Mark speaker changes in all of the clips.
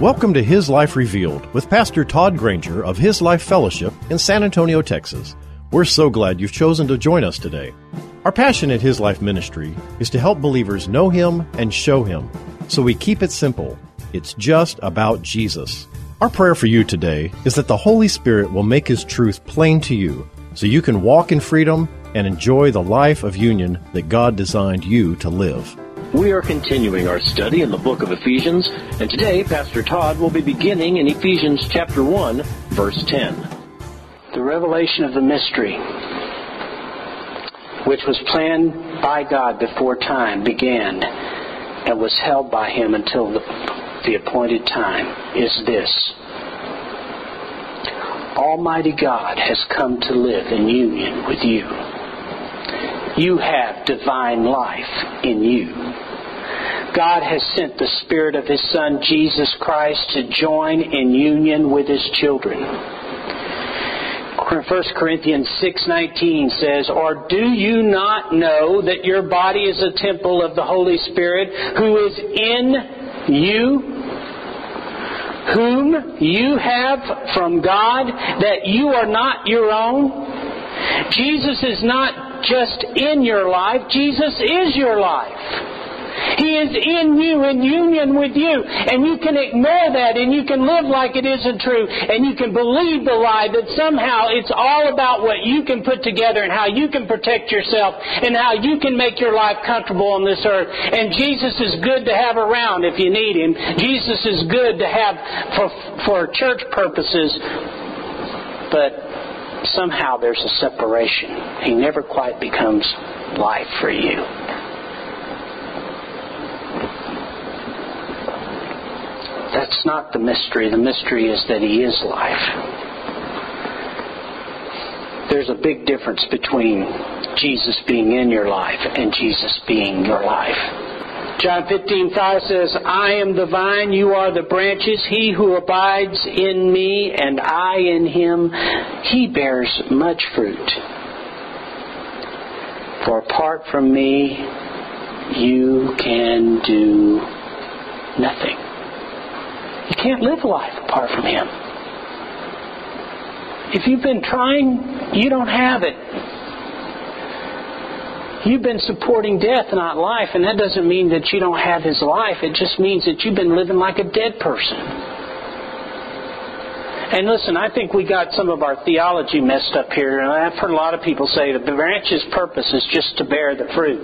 Speaker 1: Welcome to His Life Revealed with Pastor Todd Granger of His Life Fellowship in San Antonio, Texas. We're so glad you've chosen to join us today. Our passion at His Life Ministry is to help believers know Him and show Him. So we keep it simple. It's just about Jesus. Our prayer for you today is that the Holy Spirit will make His truth plain to you so you can walk in freedom and enjoy the life of union that God designed you to live.
Speaker 2: We are continuing our study in the book of Ephesians, and today Pastor Todd will be beginning in Ephesians chapter 1, verse 10.
Speaker 3: The revelation of the mystery, which was planned by God before time began and was held by Him until the, the appointed time, is this. Almighty God has come to live in union with you. You have divine life in you. God has sent the Spirit of His Son, Jesus Christ, to join in union with His children. 1 Corinthians 6:19 says, "Or do you not know that your body is a temple of the Holy Spirit who is in you, whom you have from God, that you are not your own?" Jesus is not just in your life, Jesus is your life. He is in you, in union with you. And you can ignore that and you can live like it isn't true. And you can believe the lie that somehow it's all about what you can put together and how you can protect yourself and how you can make your life comfortable on this earth. And Jesus is good to have around if you need Him. Jesus is good to have for, for church purposes. But somehow there's a separation. He never quite becomes life for you. That's not the mystery. The mystery is that He is life. There's a big difference between Jesus being in your life and Jesus being your life. John 15:5 says, "I am the vine, you are the branches. He who abides in me and I in him, he bears much fruit. For apart from me, you can do nothing." You can't live life apart from Him. If you've been trying, you don't have it. You've been supporting death, not life, and that doesn't mean that you don't have His life. It just means that you've been living like a dead person. And listen, I think we got some of our theology messed up here. And I've heard a lot of people say that the branch's purpose is just to bear the fruit.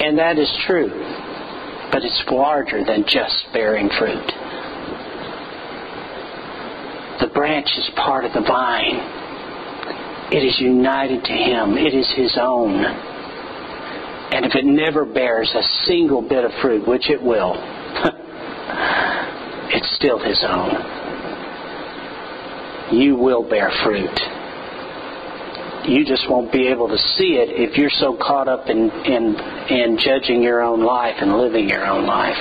Speaker 3: And that is true but it's larger than just bearing fruit. The branch is part of the vine. It is united to Him. It is His own. And if it never bears a single bit of fruit, which it will, it's still His own. You will bear fruit you just won't be able to see it if you're so caught up in, in, in judging your own life and living your own life.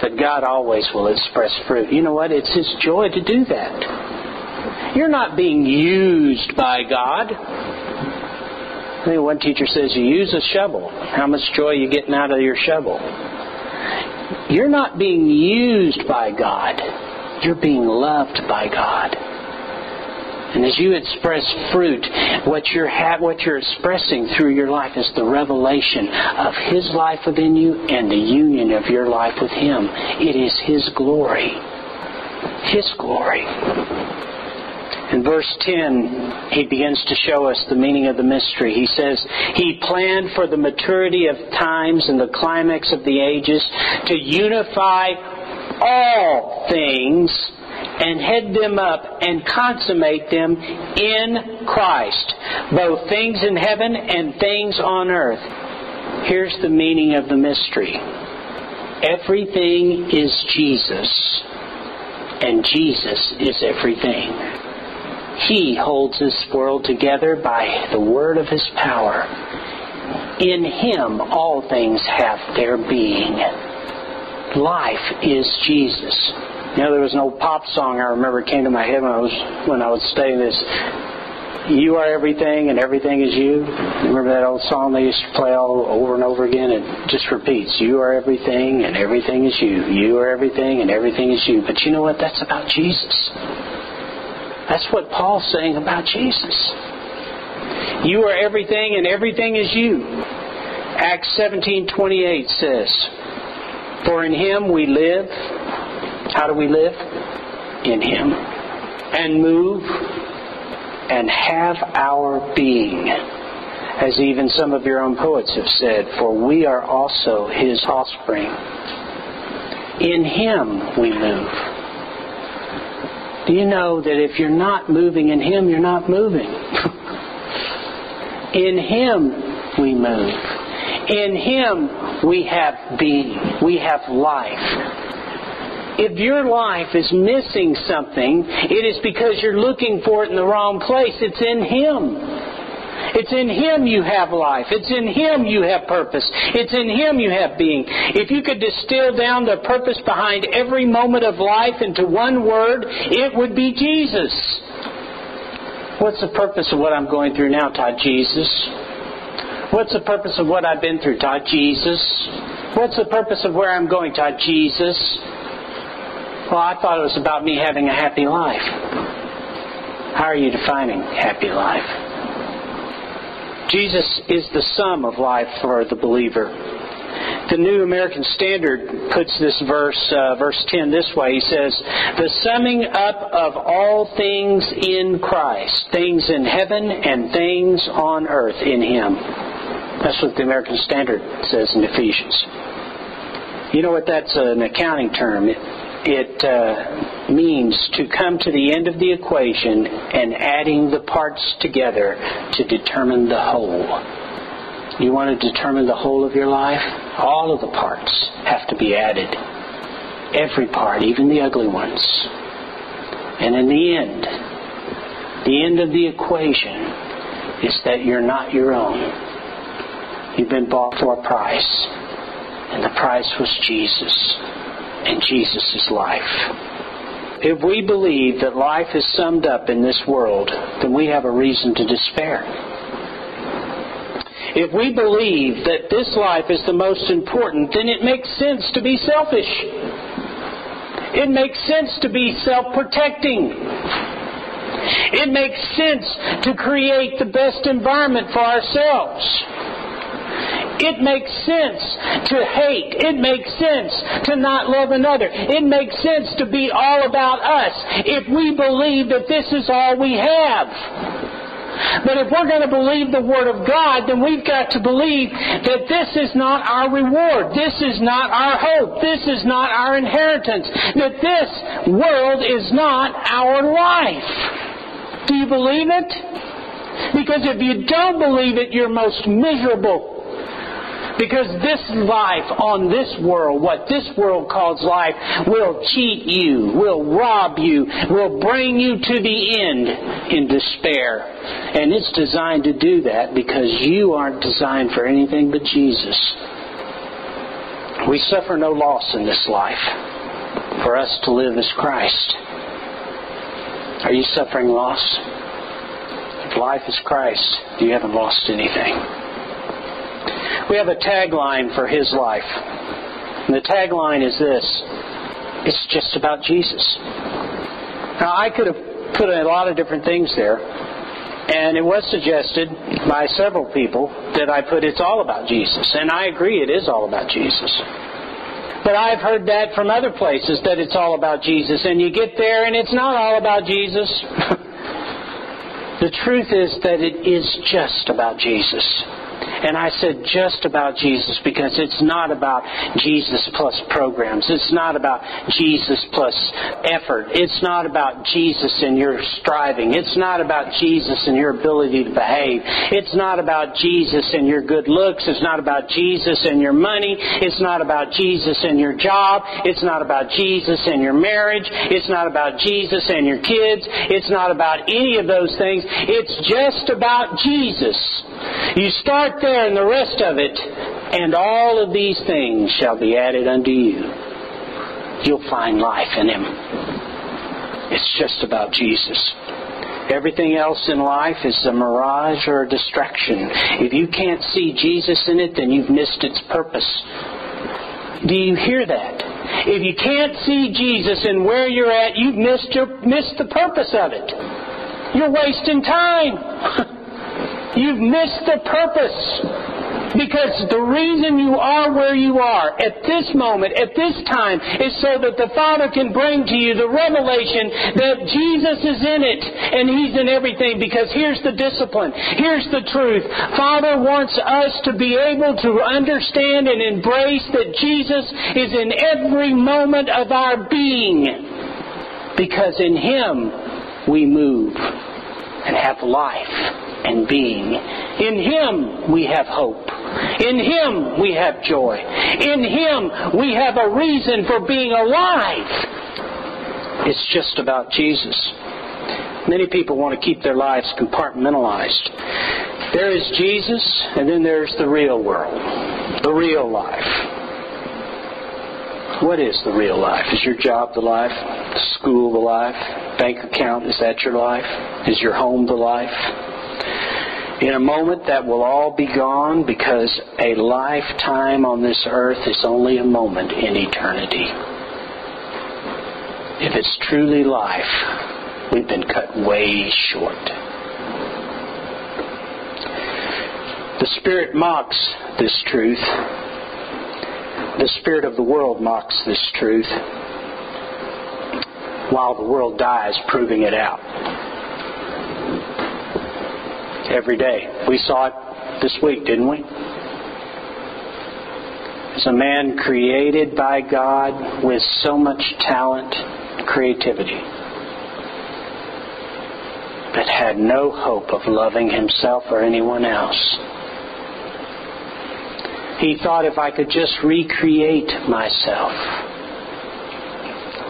Speaker 3: But God always will express fruit. You know what? It's His joy to do that. You're not being used by God. I think one teacher says you use a shovel. How much joy are you getting out of your shovel? You're not being used by God. You're being loved by God. And as you express fruit, what you're, ha- what you're expressing through your life is the revelation of His life within you and the union of your life with Him. It is His glory. His glory. In verse 10, he begins to show us the meaning of the mystery. He says, He planned for the maturity of times and the climax of the ages to unify all things and head them up and consummate them in Christ, both things in heaven and things on earth. Here's the meaning of the mystery. Everything is Jesus, and Jesus is everything. He holds this world together by the word of his power. In him all things have their being. Life is Jesus. You know, there was an old pop song I remember came to my head when I was when I was studying this. You are everything and everything is you. Remember that old song they used to play all over and over again? It just repeats. You are everything and everything is you. You are everything and everything is you. But you know what? That's about Jesus. That's what Paul's saying about Jesus. You are everything and everything is you. Acts 17:28 says, "For in him we live. How do we live? In him. And move and have our being." As even some of your own poets have said, "For we are also his offspring." In him we move. Do you know that if you're not moving in him, you're not moving? In Him we move. In Him we have being. We have life. If your life is missing something, it is because you're looking for it in the wrong place. It's in Him. It's in Him you have life. It's in Him you have purpose. It's in Him you have being. If you could distill down the purpose behind every moment of life into one word, it would be Jesus. What's the purpose of what I'm going through now, Todd? Jesus. What's the purpose of what I've been through, Todd? Jesus. What's the purpose of where I'm going, Todd? Jesus. Well, I thought it was about me having a happy life. How are you defining happy life? Jesus is the sum of life for the believer. The New American Standard puts this verse, uh, verse 10, this way. He says, The summing up of all things in Christ, things in heaven and things on earth in Him. That's what the American Standard says in Ephesians. You know what that's an accounting term? It, uh, means to come to the end of the equation and adding the parts together to determine the whole. You want to determine the whole of your life? All of the parts have to be added. Every part, even the ugly ones. And in the end, the end of the equation is that you're not your own. You've been bought for a price. And the price was Jesus. And Jesus life. If we believe that life is summed up in this world, then we have a reason to despair. If we believe that this life is the most important, then it makes sense to be selfish. It makes sense to be self protecting. It makes sense to create the best environment for ourselves. It makes sense to hate. It makes sense to not love another. It makes sense to be all about us if we believe that this is all we have. But if we're going to believe the Word of God, then we've got to believe that this is not our reward. This is not our hope. This is not our inheritance. That this world is not our life. Do you believe it? Because if you don't believe it, you're most miserable. Because this life on this world, what this world calls life, will cheat you, will rob you, will bring you to the end in despair. And it's designed to do that because you aren't designed for anything but Jesus. We suffer no loss in this life. For us to live as Christ. Are you suffering loss? If life is Christ, you haven't lost anything. We have a tagline for his life. And the tagline is this it's just about Jesus. Now, I could have put a lot of different things there, and it was suggested by several people that I put it's all about Jesus. And I agree, it is all about Jesus. But I've heard that from other places that it's all about Jesus, and you get there and it's not all about Jesus. the truth is that it is just about Jesus. And I said just about Jesus because it's not about Jesus plus programs. It's not about Jesus plus effort. It's not about Jesus and your striving. It's not about Jesus and your ability to behave. It's not about Jesus and your good looks. It's not about Jesus and your money. It's not about Jesus and your job. It's not about Jesus and your marriage. It's not about Jesus and your kids. It's not about any of those things. It's just about Jesus. You start there and the rest of it, and all of these things shall be added unto you. You'll find life in Him. It's just about Jesus. Everything else in life is a mirage or a distraction. If you can't see Jesus in it, then you've missed its purpose. Do you hear that? If you can't see Jesus in where you're at, you've missed, your, missed the purpose of it. You're wasting time. You've missed the purpose. Because the reason you are where you are at this moment, at this time, is so that the Father can bring to you the revelation that Jesus is in it and He's in everything. Because here's the discipline. Here's the truth. Father wants us to be able to understand and embrace that Jesus is in every moment of our being. Because in Him we move and have life and being. In Him we have hope. In Him we have joy. In Him we have a reason for being alive. It's just about Jesus. Many people want to keep their lives compartmentalized. There is Jesus, and then there's the real world, the real life. What is the real life? Is your job the life? School the life? Bank account, is that your life? Is your home the life? In a moment, that will all be gone because a lifetime on this earth is only a moment in eternity. If it's truly life, we've been cut way short. The Spirit mocks this truth. The Spirit of the world mocks this truth while the world dies proving it out every day. We saw it this week, didn't we? As a man created by God with so much talent creativity but had no hope of loving himself or anyone else. He thought if I could just recreate myself,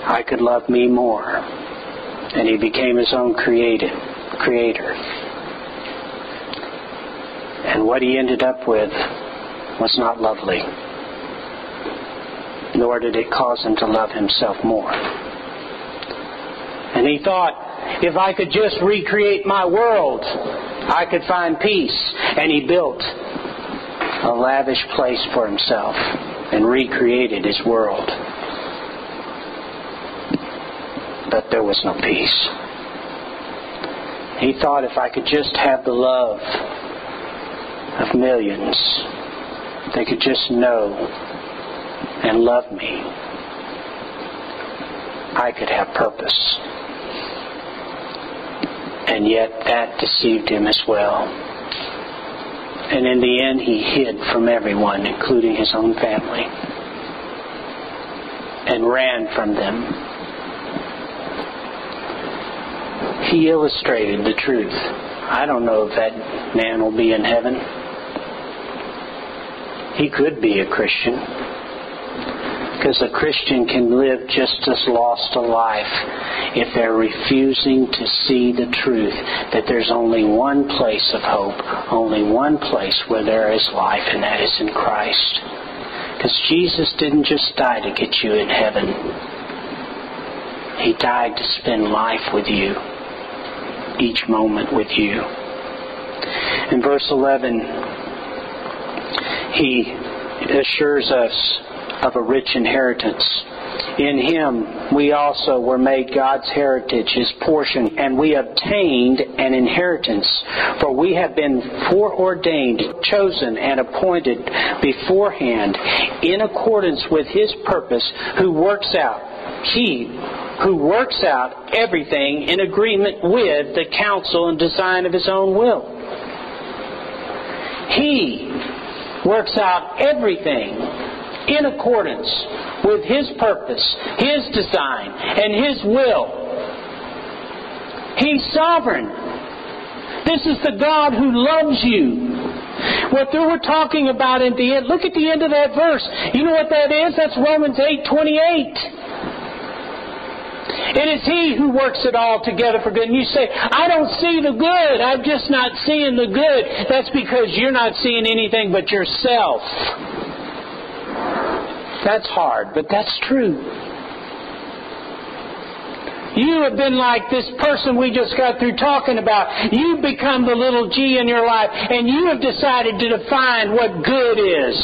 Speaker 3: I could love me more. And he became his own creative, creator. And what he ended up with was not lovely, nor did it cause him to love himself more. And he thought, if I could just recreate my world, I could find peace. And he built a lavish place for himself and recreated his world. But there was no peace. He thought if I could just have the love of millions, they could just know and love me, I could have purpose. And yet that deceived him as well. And in the end, he hid from everyone, including his own family, and ran from them. He illustrated the truth. I don't know if that man will be in heaven. He could be a Christian. Because a Christian can live just as lost a life if they're refusing to see the truth that there's only one place of hope, only one place where there is life, and that is in Christ. Because Jesus didn't just die to get you in heaven, He died to spend life with you, each moment with you. In verse 11, he assures us of a rich inheritance. In him we also were made God's heritage, his portion, and we obtained an inheritance. For we have been foreordained, chosen, and appointed beforehand in accordance with his purpose, who works out, he who works out everything in agreement with the counsel and design of his own will. He works out everything in accordance with His purpose, His design, and His will. He's sovereign. This is the God who loves you. What they were talking about at the end, look at the end of that verse. You know what that is? That's Romans 8 28. It is He who works it all together for good. And you say, I don't see the good. I'm just not seeing the good. That's because you're not seeing anything but yourself. That's hard, but that's true. You have been like this person we just got through talking about. You've become the little G in your life, and you have decided to define what good is.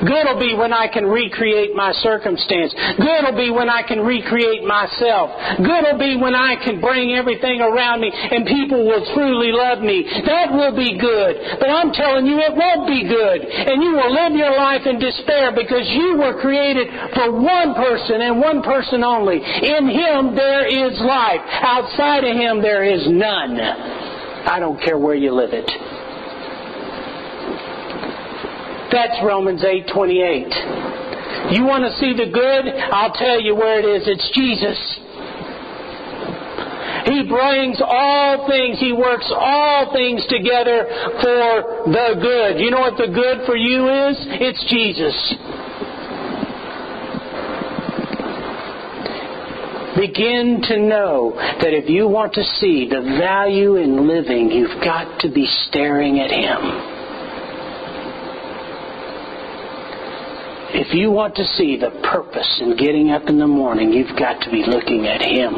Speaker 3: Good will be when I can recreate my circumstance. Good will be when I can recreate myself. Good will be when I can bring everything around me and people will truly love me. That will be good. But I'm telling you, it won't be good. And you will live your life in despair because you were created for one person and one person only. In Him there is life. Outside of Him there is none. I don't care where you live it. That's Romans 8:28. You want to see the good? I'll tell you where it is. It's Jesus. He brings all things, He works all things together for the good. You know what the good for you is? It's Jesus. Begin to know that if you want to see the value in living, you've got to be staring at Him. If you want to see the purpose in getting up in the morning, you've got to be looking at Him.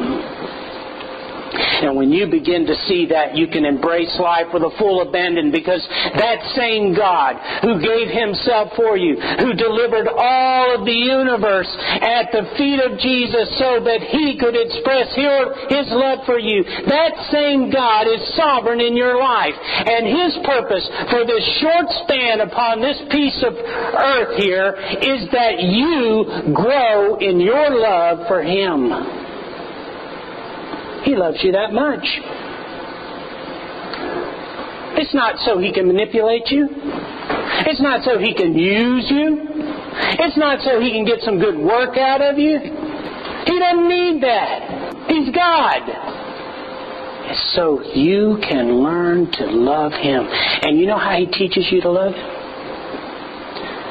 Speaker 3: And when you begin to see that, you can embrace life with a full abandon because that same God who gave Himself for you, who delivered all of the universe at the feet of Jesus so that He could express His love for you, that same God is sovereign in your life. And His purpose for this short span upon this piece of earth here is that you grow in your love for Him. He loves you that much. It's not so he can manipulate you. It's not so he can use you. It's not so he can get some good work out of you. He doesn't need that. He's God. So you can learn to love him. And you know how he teaches you to love him?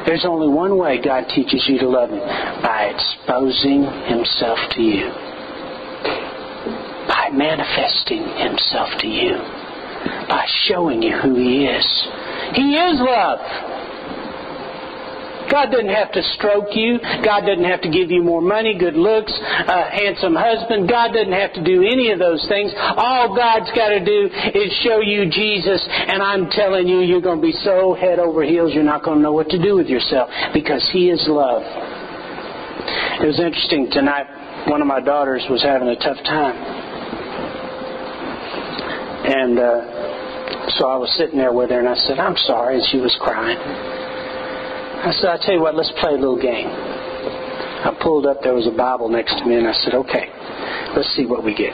Speaker 3: There's only one way God teaches you to love him by exposing himself to you manifesting himself to you, by showing you who he is. He is love. God doesn't have to stroke you. God doesn't have to give you more money, good looks, a handsome husband. God doesn't have to do any of those things. All God's got to do is show you Jesus, and I'm telling you, you're going to be so head over heels, you're not going to know what to do with yourself because He is love. It was interesting tonight. One of my daughters was having a tough time and uh, so I was sitting there with her, and I said, I'm sorry. And she was crying. I said, I'll tell you what, let's play a little game. I pulled up, there was a Bible next to me, and I said, okay, let's see what we get.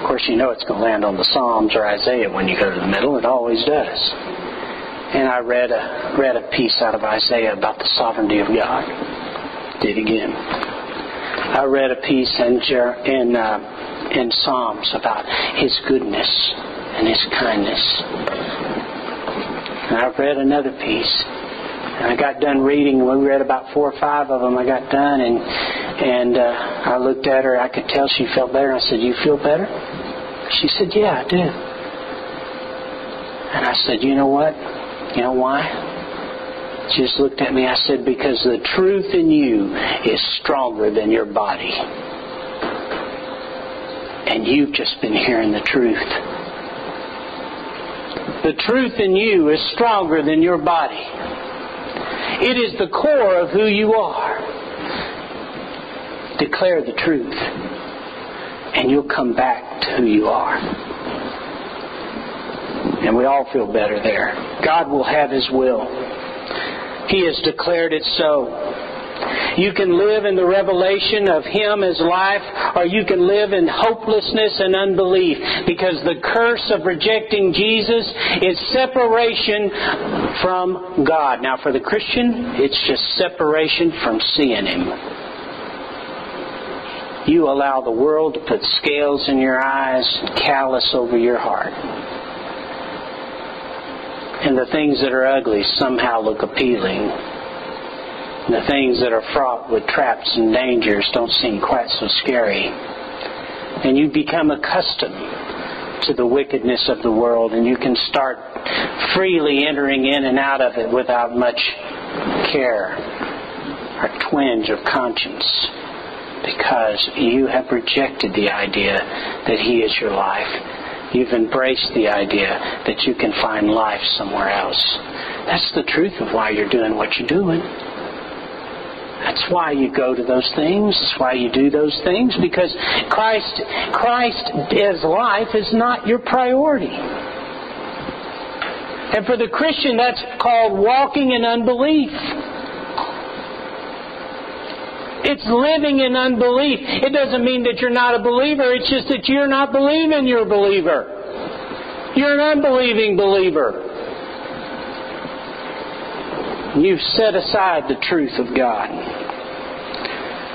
Speaker 3: Of course, you know it's going to land on the Psalms or Isaiah when you go to the middle. It always does. And I read a, read a piece out of Isaiah about the sovereignty of God. Did again. I read a piece in, in uh, in Psalms about His goodness and His kindness. And I've read another piece. And I got done reading. We read about four or five of them. I got done, and and uh, I looked at her. I could tell she felt better. I said, "You feel better?" She said, "Yeah, I do." And I said, "You know what? You know why?" She just looked at me. I said, "Because the truth in you is stronger than your body." And you've just been hearing the truth. The truth in you is stronger than your body. It is the core of who you are. Declare the truth, and you'll come back to who you are. And we all feel better there. God will have His will. He has declared it so. You can live in the revelation of Him as life, or you can live in hopelessness and unbelief. Because the curse of rejecting Jesus is separation from God. Now, for the Christian, it's just separation from seeing Him. You allow the world to put scales in your eyes, callous over your heart. And the things that are ugly somehow look appealing. The things that are fraught with traps and dangers don't seem quite so scary. And you become accustomed to the wickedness of the world, and you can start freely entering in and out of it without much care or twinge of conscience because you have rejected the idea that He is your life. You've embraced the idea that you can find life somewhere else. That's the truth of why you're doing what you're doing. That's why you go to those things. That's why you do those things because Christ, Christ as life is not your priority. And for the Christian, that's called walking in unbelief. It's living in unbelief. It doesn't mean that you're not a believer. It's just that you're not believing you're a believer. You're an unbelieving believer. You've set aside the truth of God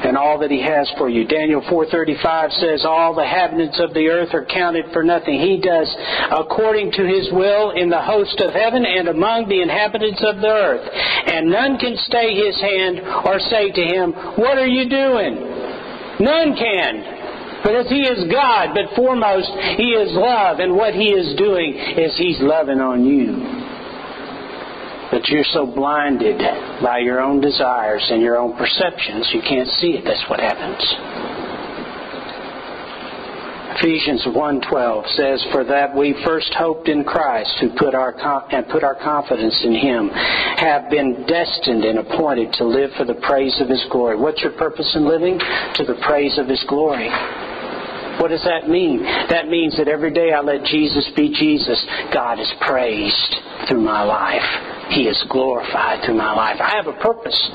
Speaker 3: and all that he has for you. Daniel 4:35 says all the inhabitants of the earth are counted for nothing. He does according to his will in the host of heaven and among the inhabitants of the earth. And none can stay his hand or say to him, "What are you doing?" None can. Because he is God, but foremost, he is love, and what he is doing is he's loving on you. But you're so blinded by your own desires and your own perceptions, you can't see it. That's what happens. Ephesians 1:12 says, "For that we first hoped in Christ, who put our and put our confidence in Him, have been destined and appointed to live for the praise of His glory." What's your purpose in living? To the praise of His glory. What does that mean? That means that every day I let Jesus be Jesus. God is praised through my life. He is glorified through my life. I have a purpose.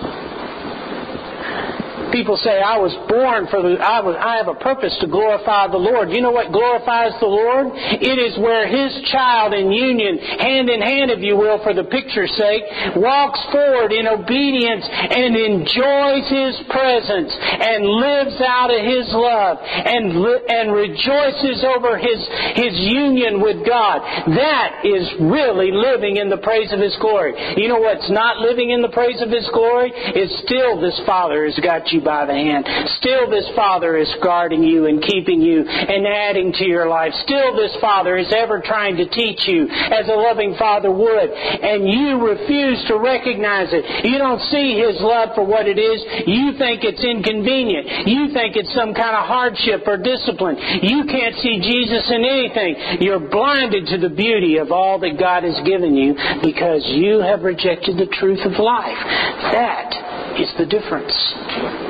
Speaker 3: People say, I was born for the, I, was, I have a purpose to glorify the Lord. You know what glorifies the Lord? It is where His child in union, hand in hand, if you will, for the picture's sake, walks forward in obedience and enjoys His presence and lives out of His love and, and rejoices over His, His union with God. That is really living in the praise of His glory. You know what's not living in the praise of His glory? Is still this Father has got you by the hand. Still, this Father is guarding you and keeping you and adding to your life. Still, this Father is ever trying to teach you as a loving Father would. And you refuse to recognize it. You don't see His love for what it is. You think it's inconvenient. You think it's some kind of hardship or discipline. You can't see Jesus in anything. You're blinded to the beauty of all that God has given you because you have rejected the truth of life. That is the difference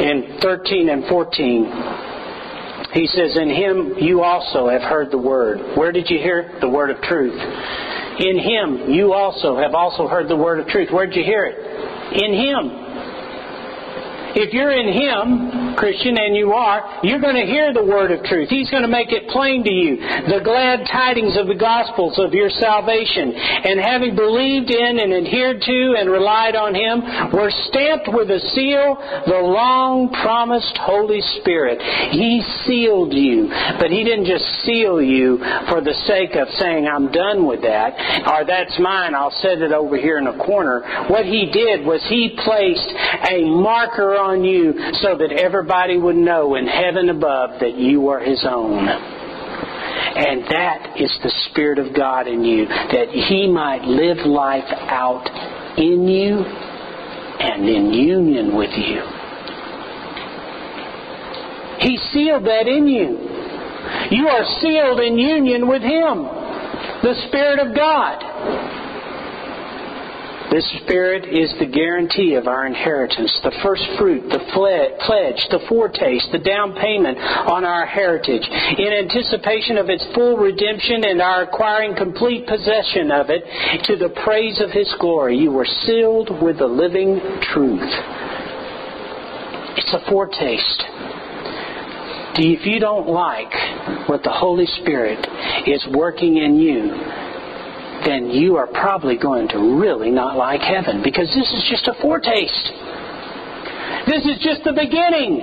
Speaker 3: in 13 and 14, he says, In him you also have heard the word. Where did you hear The word of truth. In him you also have also heard the word of truth. Where did you hear it? In him. If you're in Him, Christian, and you are, you're going to hear the word of truth. He's going to make it plain to you. The glad tidings of the Gospels of your salvation. And having believed in and adhered to and relied on Him, were stamped with a seal, the long promised Holy Spirit. He sealed you. But He didn't just seal you for the sake of saying, I'm done with that, or that's mine, I'll set it over here in a corner. What He did was He placed a marker on you so that everybody would know in heaven above that you are His own. And that is the Spirit of God in you, that He might live life out in you and in union with you. He sealed that in you. You are sealed in union with Him, the Spirit of God. This Spirit is the guarantee of our inheritance, the first fruit, the pledge, the foretaste, the down payment on our heritage. In anticipation of its full redemption and our acquiring complete possession of it, to the praise of His glory, you were sealed with the living truth. It's a foretaste. If you don't like what the Holy Spirit is working in you, then you are probably going to really not like heaven because this is just a foretaste. This is just the beginning.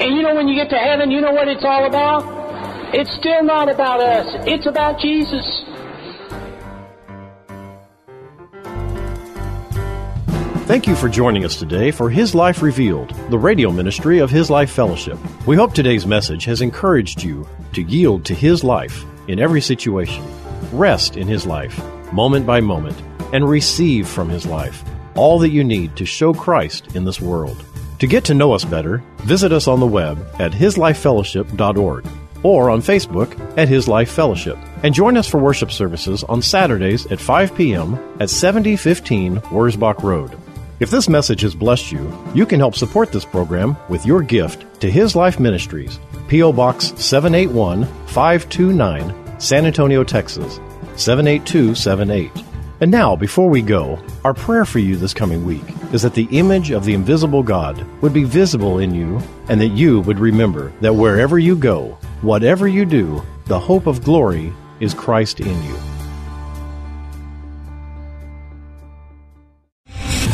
Speaker 3: And you know, when you get to heaven, you know what it's all about? It's still not about us, it's about Jesus.
Speaker 1: Thank you for joining us today for His Life Revealed, the radio ministry of His Life Fellowship. We hope today's message has encouraged you to yield to His life in every situation, rest in His life, moment by moment, and receive from His life all that you need to show Christ in this world. To get to know us better, visit us on the web at hislifefellowship.org or on Facebook at His Life Fellowship. And join us for worship services on Saturdays at 5 p.m. at 7015 Wurzbach Road. If this message has blessed you, you can help support this program with your gift to His Life Ministries, P.O. Box 781 529, San Antonio, Texas 78278. And now, before we go, our prayer for you this coming week is that the image of the invisible God would be visible in you and that you would remember that wherever you go, whatever you do, the hope of glory is Christ in you.